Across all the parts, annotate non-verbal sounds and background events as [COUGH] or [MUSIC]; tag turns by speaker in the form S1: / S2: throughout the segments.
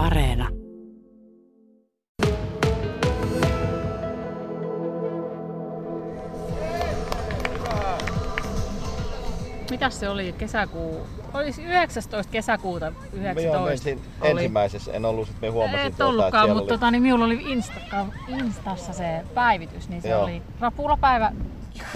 S1: Areena.
S2: Mitäs se oli kesäkuu? Olisi 19. kesäkuuta 19.
S3: Joo, mensin
S2: oli.
S3: ensimmäisessä, en ollut sitten, me huomasin
S2: Et
S3: tuolta, että
S2: ollutkaan,
S3: siellä
S2: mutta
S3: oli...
S2: tota, niin minulla oli Insta, Instassa se päivitys, niin se
S3: Joo.
S2: oli rapulapäivä.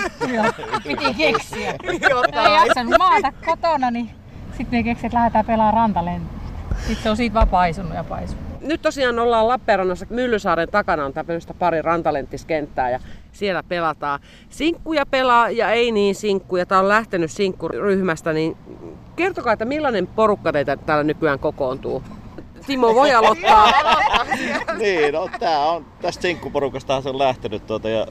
S2: [LAUGHS] Piti [LAUGHS] keksiä. Ei jaksanut maata kotona, niin sitten me keksin, että lähdetään pelaamaan rantalentistä. Sitten se on siitä vaan paisunut ja paisunut.
S4: Nyt tosiaan ollaan Lappeenrannassa Myllysaaren takana on tämmöistä pari rantalenttiskenttää ja siellä pelataan. Sinkkuja pelaa ja ei niin sinkkuja. Tämä on lähtenyt sinkkuryhmästä, niin kertokaa, että millainen porukka teitä täällä nykyään kokoontuu? Timo voi aloittaa. [LAUGHS]
S3: niin, no tää on, tästä sinkkuporukastahan se on lähtenyt tuota ja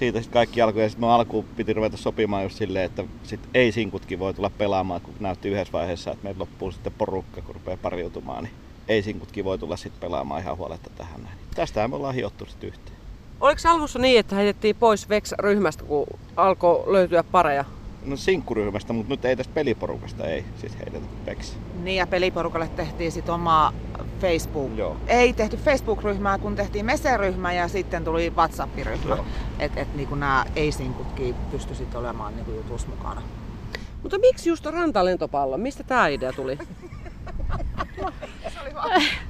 S3: siitä sitten kaikki alkoi. Ja sitten me alkuun piti ruveta sopimaan just silleen, että sit ei sinkutkin voi tulla pelaamaan, kun näytti yhdessä vaiheessa, että meillä loppuu sitten porukka, kun rupeaa pariutumaan, niin ei sinkutkin voi tulla sitten pelaamaan ihan huoletta tähän näin. Tästähän me ollaan hiottu sitten yhteen.
S4: Oliko alussa niin, että heitettiin pois Vex-ryhmästä, kun alkoi löytyä pareja?
S3: No sinkkuryhmästä, mutta nyt ei tästä peliporukasta ei siis heitetä peksi.
S5: Niin ja peliporukalle tehtiin sitten oma Facebook.
S3: Joo.
S5: Ei tehty Facebook-ryhmää, kun tehtiin Mese-ryhmä ja sitten tuli WhatsApp-ryhmä. Että et, niinku nämä ei-sinkutkin pysty sitten olemaan niinku jutussa mukana.
S4: Mutta miksi just rantalentopallo? Mistä tämä idea tuli?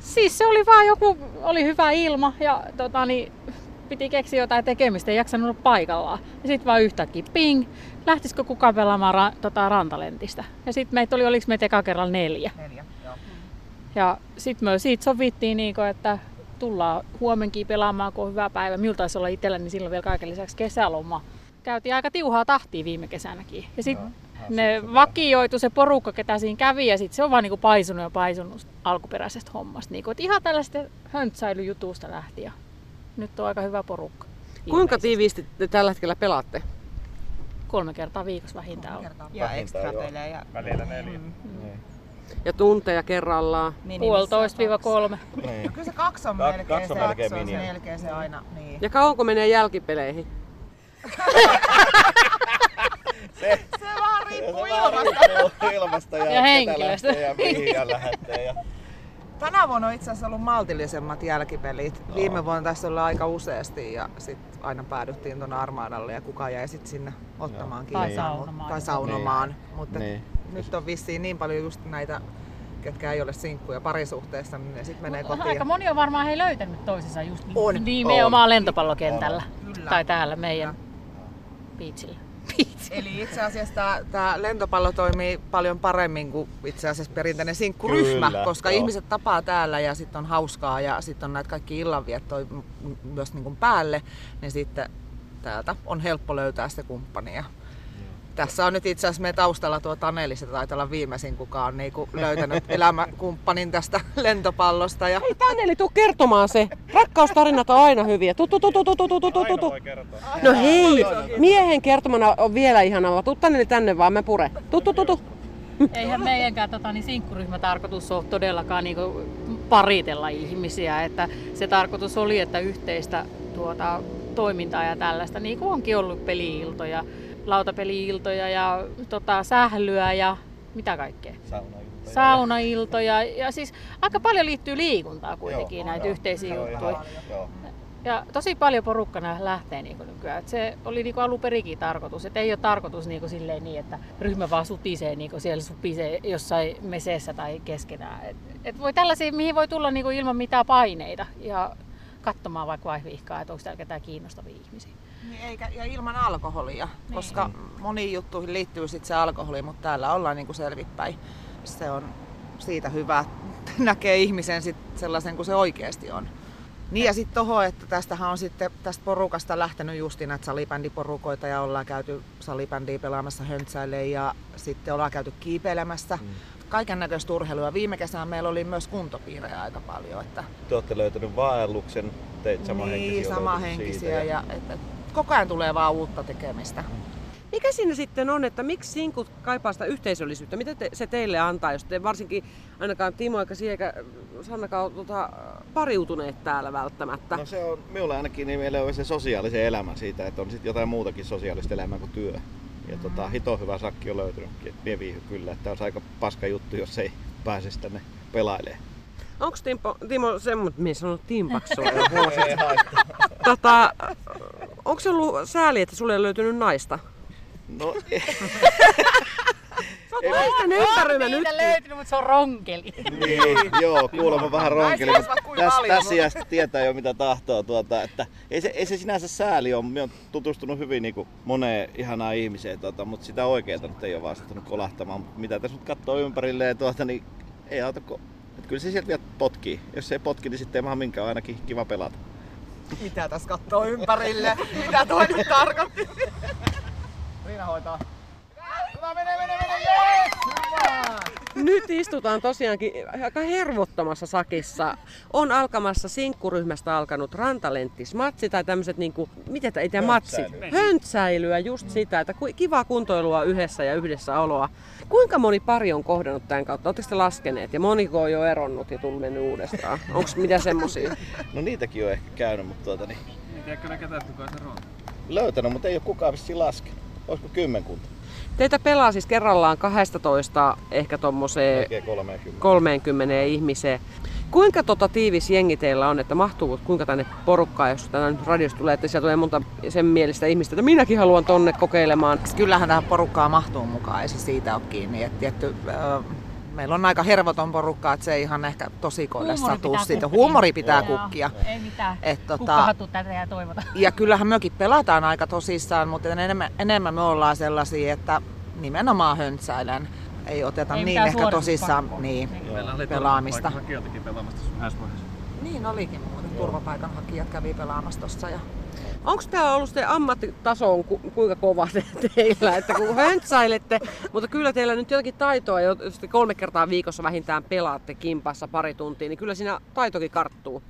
S2: Siis se oli vaan joku, oli hyvä ilma ja tota, niin, piti keksiä jotain tekemistä, ei jaksanut olla paikallaan. Ja sitten vaan yhtäkkiä ping, lähtisikö kukaan pelaamaan ra, tota, rantalentistä. Ja sitten meitä oli, oliko meitä eka kerralla neljä.
S5: Neljä.
S2: Ja sitten me siitä sovittiin, niin että tullaan huomenkin pelaamaan, kun on hyvä päivä. Minulla taisi olla itselläni silloin vielä kaiken lisäksi kesäloma. Käytiin aika tiuhaa tahtia viime kesänäkin. Ja sitten ne vakioitu se porukka, ketä siinä kävi, ja sitten se on vaan niinku paisunut ja paisunut alkuperäisestä hommasta. Niinku, ihan tällaista höntsäilyjutusta lähti ja nyt on aika hyvä porukka.
S4: Kuinka tiiviisti te tällä hetkellä pelaatte?
S2: Kolme kertaa viikossa vähintään on.
S5: Ja
S3: Vähintään,
S5: ekstra pelejä.
S3: Välillä neljä.
S5: Mm.
S3: Niin.
S4: Ja tunteja kerrallaan?
S2: Puolitoista viiva kolme.
S3: Niin.
S5: No kyllä se kaksi on
S3: Ka-
S5: melkein,
S3: kaksi on
S5: se,
S3: melkein
S5: se on se
S3: minimi.
S5: melkein se aina. Niin.
S4: Ja kauanko menee jälkipeleihin? [LAUGHS]
S3: Se,
S5: Se vaan riippuu
S3: se vaan
S5: ilmasta.
S3: riippuu ilmasta ja,
S2: Ja henkilöstä.
S3: lähtee ja mihin ja lähtee. Ja...
S5: Tänä vuonna on itse asiassa ollut maltillisemmat jälkipelit. Viime vuonna tässä olla aika useasti ja sitten aina päädyttiin tuonne Armaadalle ja kuka jäi sitten sinne ottamaan
S2: Tai
S5: kiinni.
S2: saunomaan.
S5: Tai saunomaan. Mutta
S3: Niin.
S5: Nyt on vissiin niin paljon just näitä, ketkä ei ole sinkkuja parisuhteessa, niin ne sitten menee kotiin.
S2: Aika moni on varmaan hei löytänyt toisensa just
S5: On,
S2: nimenomaan
S3: on.
S2: lentopallokentällä.
S5: Kyllä.
S2: Tai täällä meidän piitsillä. [LAUGHS]
S5: Eli itse asiassa tämä lentopallo toimii paljon paremmin kuin itse asiassa perinteinen sinkkuryhmä,
S3: Kyllä,
S5: koska
S3: joo.
S5: ihmiset tapaa täällä ja sitten on hauskaa ja sitten on näitä kaikki illanviettoja myös niin kuin päälle, niin sitten täältä on helppo löytää se kumppani. Tässä on nyt itse asiassa meidän taustalla tuo Taneli, se taitaa olla viimeisin, kuka on niinku löytänyt [LAUGHS] elämäkumppanin tästä lentopallosta. Ja
S4: Ei tänne eli tuu kertomaan se. Rakkaustarinat on aina hyviä. Tu, tu, tu, tu, tu, tu, tu, tu, tu, tu. No hei, miehen kertomana on vielä ihanaa. Tuu tänne tänne vaan, mä pure. Tu, tu, tu, tu.
S2: Eihän meidänkään tota, niin sinkkuryhmä tarkoitus ole todellakaan niin paritella ihmisiä. Että se tarkoitus oli, että yhteistä tuota, toimintaa ja tällaista, niin kuin onkin ollut peliiltoja, lautapeliiltoja ja tota, sählyä ja mitä kaikkea.
S3: Saunajuttuja.
S2: Saunailtoja ja siis aika paljon liittyy liikuntaa kuitenkin
S3: Joo,
S2: näitä
S3: joo.
S2: yhteisiä juttuja.
S3: Joo.
S2: Ja tosi paljon porukkana lähtee niin nykyään. Et se oli niin alun perikin tarkoitus. Et ei ole tarkoitus niin silleen niin, että ryhmä vaan sutisee niin siellä supisee jossain meseessä tai keskenään. Et, et voi tällaisia, mihin voi tulla niin ilman mitään paineita ja katsomaan vaikka vaihviihkaa, että onko täällä ketään kiinnostavia ihmisiä.
S5: Niin, eikä, ja ilman alkoholia, niin. koska moniin juttuihin liittyy sit se alkoholi, mutta täällä ollaan niinku selvittäin. Se on siitä hyvä, että [LAUGHS] näkee ihmisen sit sellaisen kuin se oikeasti on. Niin ja sitten toho, että tästähän on sitten tästä porukasta lähtenyt justi näitä salibändiporukoita ja ollaan käyty salibändiä pelaamassa höntsäille ja sitten ollaan käyty kiipeilemässä. Mm. Kaiken näköistä urheilua. Viime kesänä meillä oli myös kuntopiirejä aika paljon. Että
S3: Te olette löytänyt vaelluksen, teit samanhenkisiä.
S5: niin, samanhenkisiä ja, et, et, koko ajan tulee vaan uutta tekemistä.
S4: Mikä siinä sitten on, että miksi sinkut kaipaa sitä yhteisöllisyyttä? Mitä te, se teille antaa, jos te varsinkin ainakaan Timo eikä Sie eikä Sannakaan tota, pariutuneet täällä välttämättä?
S3: No se on, minulle ainakin niin meillä on se sosiaalisen elämän siitä, että on sitten jotain muutakin sosiaalista elämää kuin työ. Ja tota, hito hyvä sakki on löytynytkin, että mie viihy kyllä, että on aika paska juttu, jos ei pääse tänne pelailemaan.
S4: Onko Timo, Timo semmoinen, minä sanon Timpaksi sulle [LAUGHS] tota, onko se ollut sääli, että sulle ei löytynyt naista?
S3: No, [LAUGHS]
S4: Sä oot naisten ympäröimä nyt.
S2: Niitä löytynyt, mutta se on ronkeli.
S3: niin, joo, kuulemma vähän ronkeli, tässä, iässä tietää jo mitä tahtoo. Tuota, että ei, se, ei se sinänsä sääli ole. Minä olen tutustunut hyvin niin kuin moneen ihanaan ihmiseen, tuota, mutta sitä oikeaa nyt ei ole vaan sattunut kolahtamaan. Mutta mitä tässä nyt katsoo ympärilleen, tuota, niin ei auta, kun, kyllä se sieltä vielä potkii. Jos se ei potki, niin sitten ei maha minkään ainakin kiva pelata.
S5: Mitä tässä kattoo ympärille? Mitä toi nyt tarkoitti? Riina hoitaa. Hyvä, mene, mene, mene, jees! Hyvä!
S4: Nyt istutaan tosiaankin aika hervottomassa sakissa. On alkamassa sinkkuryhmästä alkanut rantalenttismatsi tai tämmöiset niinku, mitä ei tämä matsi? Höntsäilyä, just sitä, että kivaa kuntoilua yhdessä ja yhdessä oloa. Kuinka moni pari on kohdannut tämän kautta? Oletteko te laskeneet? Ja moniko on jo eronnut ja tullut mennyt uudestaan? Onko mitä semmosia? [LAUGHS]
S3: No niitäkin on ehkä käynyt, mutta tuota, niin,
S1: Niin tiedätkö ne ketään, kuka se on?
S3: löytänyt, mutta ei ole kukaan vissiin laskenut. Olisiko kymmenkunta?
S4: Teitä pelaa siis kerrallaan 12 ehkä
S3: Melkein 30.
S4: 30 ihmiseen. Kuinka tota tiivis jengi teillä on, että mahtuu kuinka tänne porukkaa, jos tänne nyt radiosta tulee, että siellä tulee monta sen mielestä ihmistä, että minäkin haluan tonne kokeilemaan.
S5: Kyllähän tähän porukkaan mahtuu mukaan, ei se siitä ole kiinni. Et tietty, ö, meillä on aika hervoton porukka, että se ei ihan ehkä tosikoille
S2: Huumori
S5: satu siitä.
S2: kukkia.
S5: Huumori pitää
S2: Joo,
S5: kukkia.
S2: Ei mitään.
S5: Et, tota,
S2: tätä ja toivota.
S5: ja kyllähän mekin pelataan aika tosissaan, mutta enemmän, enemmän me ollaan sellaisia, että nimenomaan höntsäilen. Ei oteta
S2: Ei
S5: niin ehkä tosissaan niin,
S2: Niin.
S1: Meillä oli
S5: pelaamista.
S1: vaiheessa.
S5: Niin olikin muuten. Turvapaikanhakijat kävi pelaamassa tossa. Ja...
S4: Onko tämä ollut se ammattitaso on ku, kuinka kova te, [LAUGHS] teillä, että kun höntsäilette, mutta kyllä teillä nyt jotakin taitoa, jos te kolme kertaa viikossa vähintään pelaatte kimpassa pari tuntia, niin kyllä siinä taitokin karttuu.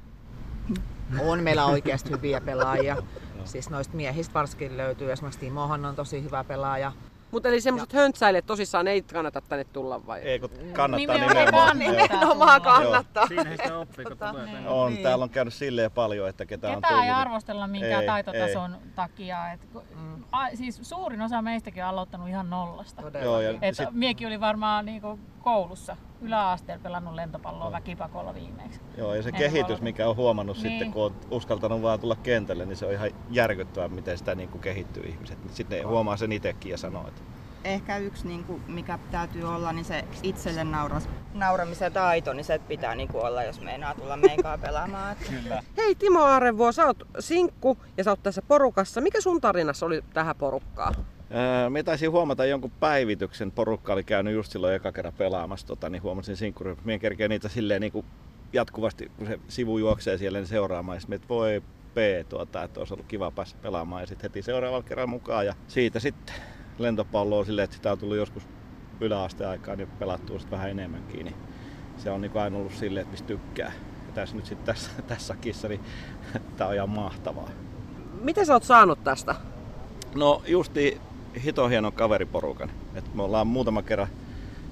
S5: On meillä oikeasti hyviä pelaajia. Siis noista miehistä varsinkin löytyy. Esimerkiksi Timohan on tosi hyvä pelaaja.
S4: Mutta eli semmoiset höntsäilijät tosissaan ei kannata tänne tulla vai?
S3: Ei kun kannattaa
S2: Nimenomaan
S3: nimenomaan.
S2: kannattaa.
S1: Siinä sitä oppii, kun tulee tänne.
S3: On,
S5: Niin.
S3: täällä on käynyt silleen paljon, että ketä on
S2: Ketään
S3: tullut.
S2: ei
S3: niin-
S2: arvostella minkään
S3: Ei,
S2: taitotason takia. Et, ku- a, siis suurin osa meistäkin on aloittanut ihan nollasta.
S5: Todella.
S3: Joo, ja
S2: Et
S3: sit,
S2: miekin oli varmaan niinku koulussa yläasteella pelannut lentopalloa väkipakolla viimeksi.
S3: joo, ja se kehitys, mikä on huomannut
S2: Niin.
S3: sitten, kun on uskaltanut vaan tulla kentälle, niin se on ihan järkyttävää, miten sitä niin kuin kehittyy ihmiset. Sitten ne huomaa sen itsekin ja sanoo, että
S6: ehkä yksi, niin kuin, mikä täytyy olla, niin se itselle nauras, nauramisen taito, niin se pitää niin kuin olla, jos meinaa tulla meikaa pelaamaan. Että [LAUGHS]
S3: kyllä.
S4: Hei Timo Aarevuo, sä oot sinkku ja sä oot tässä porukassa. Mikä sun tarinassa oli tähän porukkaan?
S3: Öö, Me taisin huomata jonkun päivityksen, porukka oli käynyt just silloin eka kerran pelaamassa, tota, niin huomasin sinkkuryhmä. Mien kerkeä niitä silleen niin kuin jatkuvasti, kun se sivu juoksee siellä, niin seuraamaan. Ja sitten että voi P, tuota, että olisi ollut kiva päästä pelaamaan. Ja sitten heti seuraavalla kerralla mukaan. Ja siitä sitten lentopalloa silleen, että sitä on tullut joskus yläasteaikaan niin pelattua sitten vähän enemmänkin. Niin se on niin aina ollut silleen, että mistä tykkää. Ja tässä nyt sitten tässä, [LAUGHS] tässä kissa, niin tämä on ihan mahtavaa.
S4: Mitä sä oot saanut tästä?
S3: No justi hito hienon kaveriporukan. Et me ollaan muutama kerran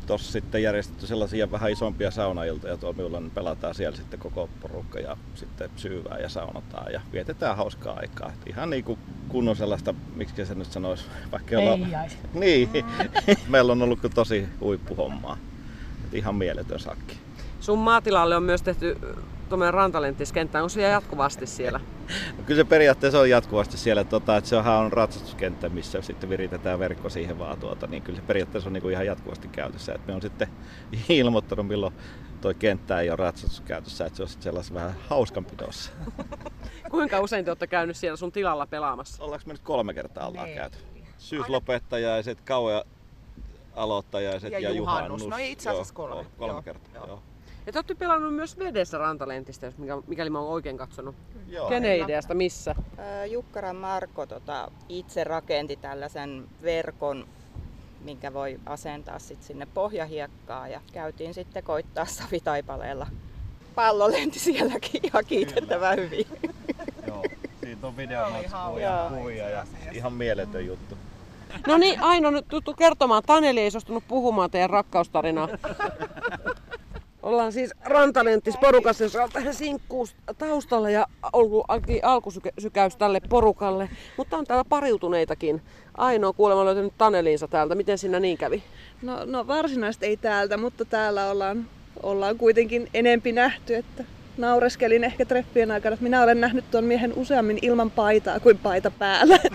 S3: tuossa sitten järjestetty sellaisia vähän isompia saunailtoja tuolla minulla, niin pelataan siellä sitten koko porukka ja sitten syyvää ja saunotaan ja vietetään hauskaa aikaa. Et ihan niin kuin kunnon sellaista, miksi se nyt sanoisi, [LAUGHS] vaikka
S2: Ei
S3: ollaan...
S2: jäisi. [LAUGHS]
S3: Niin, [LAUGHS] meillä on ollut kyllä tosi huippuhommaa. Et ihan mieletön sakki.
S4: Sun maatilalle on myös tehty tuommoinen rantalenttiskenttä. Onko se jatkuvasti siellä?
S3: No [LAUGHS] Kyllä se periaatteessa on jatkuvasti siellä, tota, että sehän on ratsastuskenttä, missä sitten viritetään verkko siihen vaan tuota, niin kyllä se periaatteessa on niin kuin ihan jatkuvasti käytössä. Et me on sitten [LAUGHS] ilmoittanut, milloin toi kenttä ei ole ratsastuskäytössä, että se on sitten sellaisen vähän hauskanpidossa. [LAUGHS]
S4: Kuinka usein te olette käynyt siellä sun tilalla pelaamassa?
S3: Ollaanko me nyt kolme kertaa ollaan käyty? Syyslopettajaiset, kauan aloittajaiset ja,
S5: Ja
S3: juhannus.
S5: juhannus. No itse asiassa
S3: Joo,
S5: kolme.
S3: kolme
S5: Joo,
S3: kertaa.
S5: joo.
S3: Joo.
S4: Ja te olette pelannut myös vedessä rantalentistä, jos mikä, mikäli mä oon oikein katsonut.
S3: Joo.
S4: Kenen ideasta, missä?
S6: ää, Jukkaran Marko tota, itse rakenti tällaisen verkon, minkä voi asentaa sit sinne pohjahiekkaan ja käytiin sitten koittaa savitaipaleella. Pallo lenti sielläkin ihan kiitettävän hyvin. [LAUGHS]
S3: Joo. Siitä on videomatskua
S6: Joo.
S3: ja kuvia ja ihan mieletön juttu.
S4: No niin, Aino nyt tuttu kertomaan. Taneli ei suostunut puhumaan teidän rakkaustarinaa. [LAUGHS] Ollaan siis Rantalenttis porukassa, jossa on sinkkuus taustalla ja ollut alkusykäys tälle porukalle. Mutta on täällä pariutuneitakin. Aino on kuulemma löytänyt Taneliinsa täältä. Miten siinä niin kävi?
S7: No, no varsinaisesti ei täältä, mutta täällä ollaan ollaan kuitenkin enempi nähty, että naureskelin ehkä treffien aikana, että minä olen nähnyt tuon miehen useammin ilman paitaa kuin paita päällä. [LAUGHS]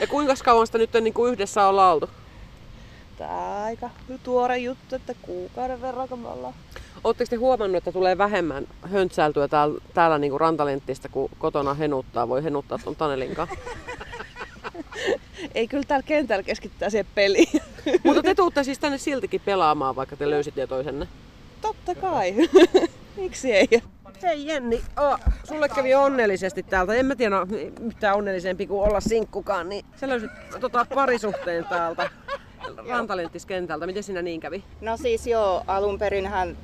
S4: Ja kuinka kauan sitä nyt niin kuin yhdessä ollaan oltu?
S7: Tämä aika tuore juttu, että kuukauden verran kun me ollaan.
S4: Oletteko te huomannut, että tulee vähemmän höntsäiltyä täällä, täällä niin kuin rantalenttistä, kun kotona henuttaa, voi henuttaa tuon Tanelin kanssa? [LAUGHS]
S7: Ei kyllä täällä kentällä keskittää siihen peliin. [LAUGHS]
S4: Mutta te tuutte siis tänne siltikin pelaamaan, vaikka te löysitte jo toisenne.
S7: Totta kai. [LAUGHS] Miksi ei?
S4: Hei Jenni, oh, sulle kävi onnellisesti täältä. En mä tiedä yhtään onnellisempi kuin olla sinkkukaan, niin sä löysit tota, parisuhteen täältä rantalenttiskentältä. Miten sinä niin kävi?
S6: No siis joo, alun perinhän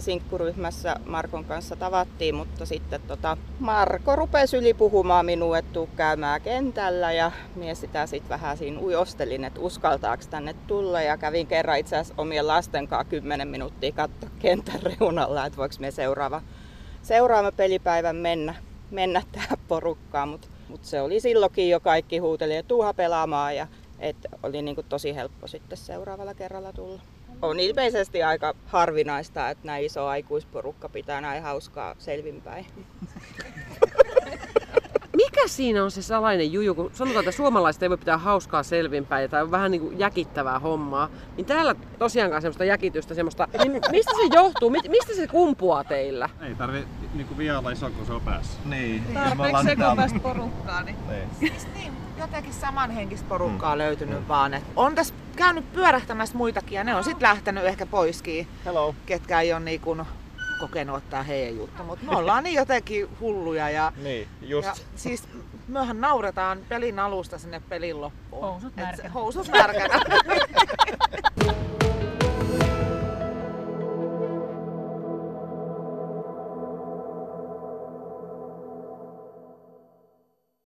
S6: sinkkuryhmässä Markon kanssa tavattiin, mutta sitten tota, Marko rupesi yli puhumaan minua, että tuu käymään kentällä ja mies sitä sitten vähän siinä ujostelin, että uskaltaako tänne tulla ja kävin kerran itse asiassa omien lasten kanssa 10 minuuttia katsoa kentän reunalla, että voiko me seuraava, seuraava pelipäivän mennä, mennä tähän porukkaan, mutta mut se oli silloinkin jo kaikki huuteli, että tuuha pelaamaan ja et oli niinku tosi helppo sitten seuraavalla kerralla tulla. On ilmeisesti aika harvinaista, että näin iso aikuisporukka pitää näin hauskaa selvinpäin. [LAUGHS]
S4: Mikä siinä on se salainen juju, kun sanotaan, että suomalaiset ei voi pitää hauskaa selvinpäin tai on vähän niin kuin jäkittävää hommaa, niin täällä tosiaankaan semmoista jäkitystä, semmoista, niin mistä se johtuu, Mi- mistä se kumpuaa teillä?
S1: Ei tarvi niinku vielä iso, kun se on päässä.
S3: Niin.
S5: Tarpeeksi sekopäistä porukkaa, niin
S3: Niin.
S5: Siis niin, jotenkin samanhenkistä porukkaa löytynyt vaan. Et on tässä käynyt pyörähtämässä muitakin ja ne on sitten lähtenyt ehkä poiskin,
S3: Hello.
S5: ketkä ei ole niin kuin kokenut ottaa heidän juttu. Mutta me ollaan niin jotenkin hulluja ja,
S3: Niin, just.
S5: ja siis myöhän nauretaan pelin alusta sinne pelin loppuun.
S2: Housut
S5: Et
S2: märkänä.
S5: Housut märkänä. [LAUGHS]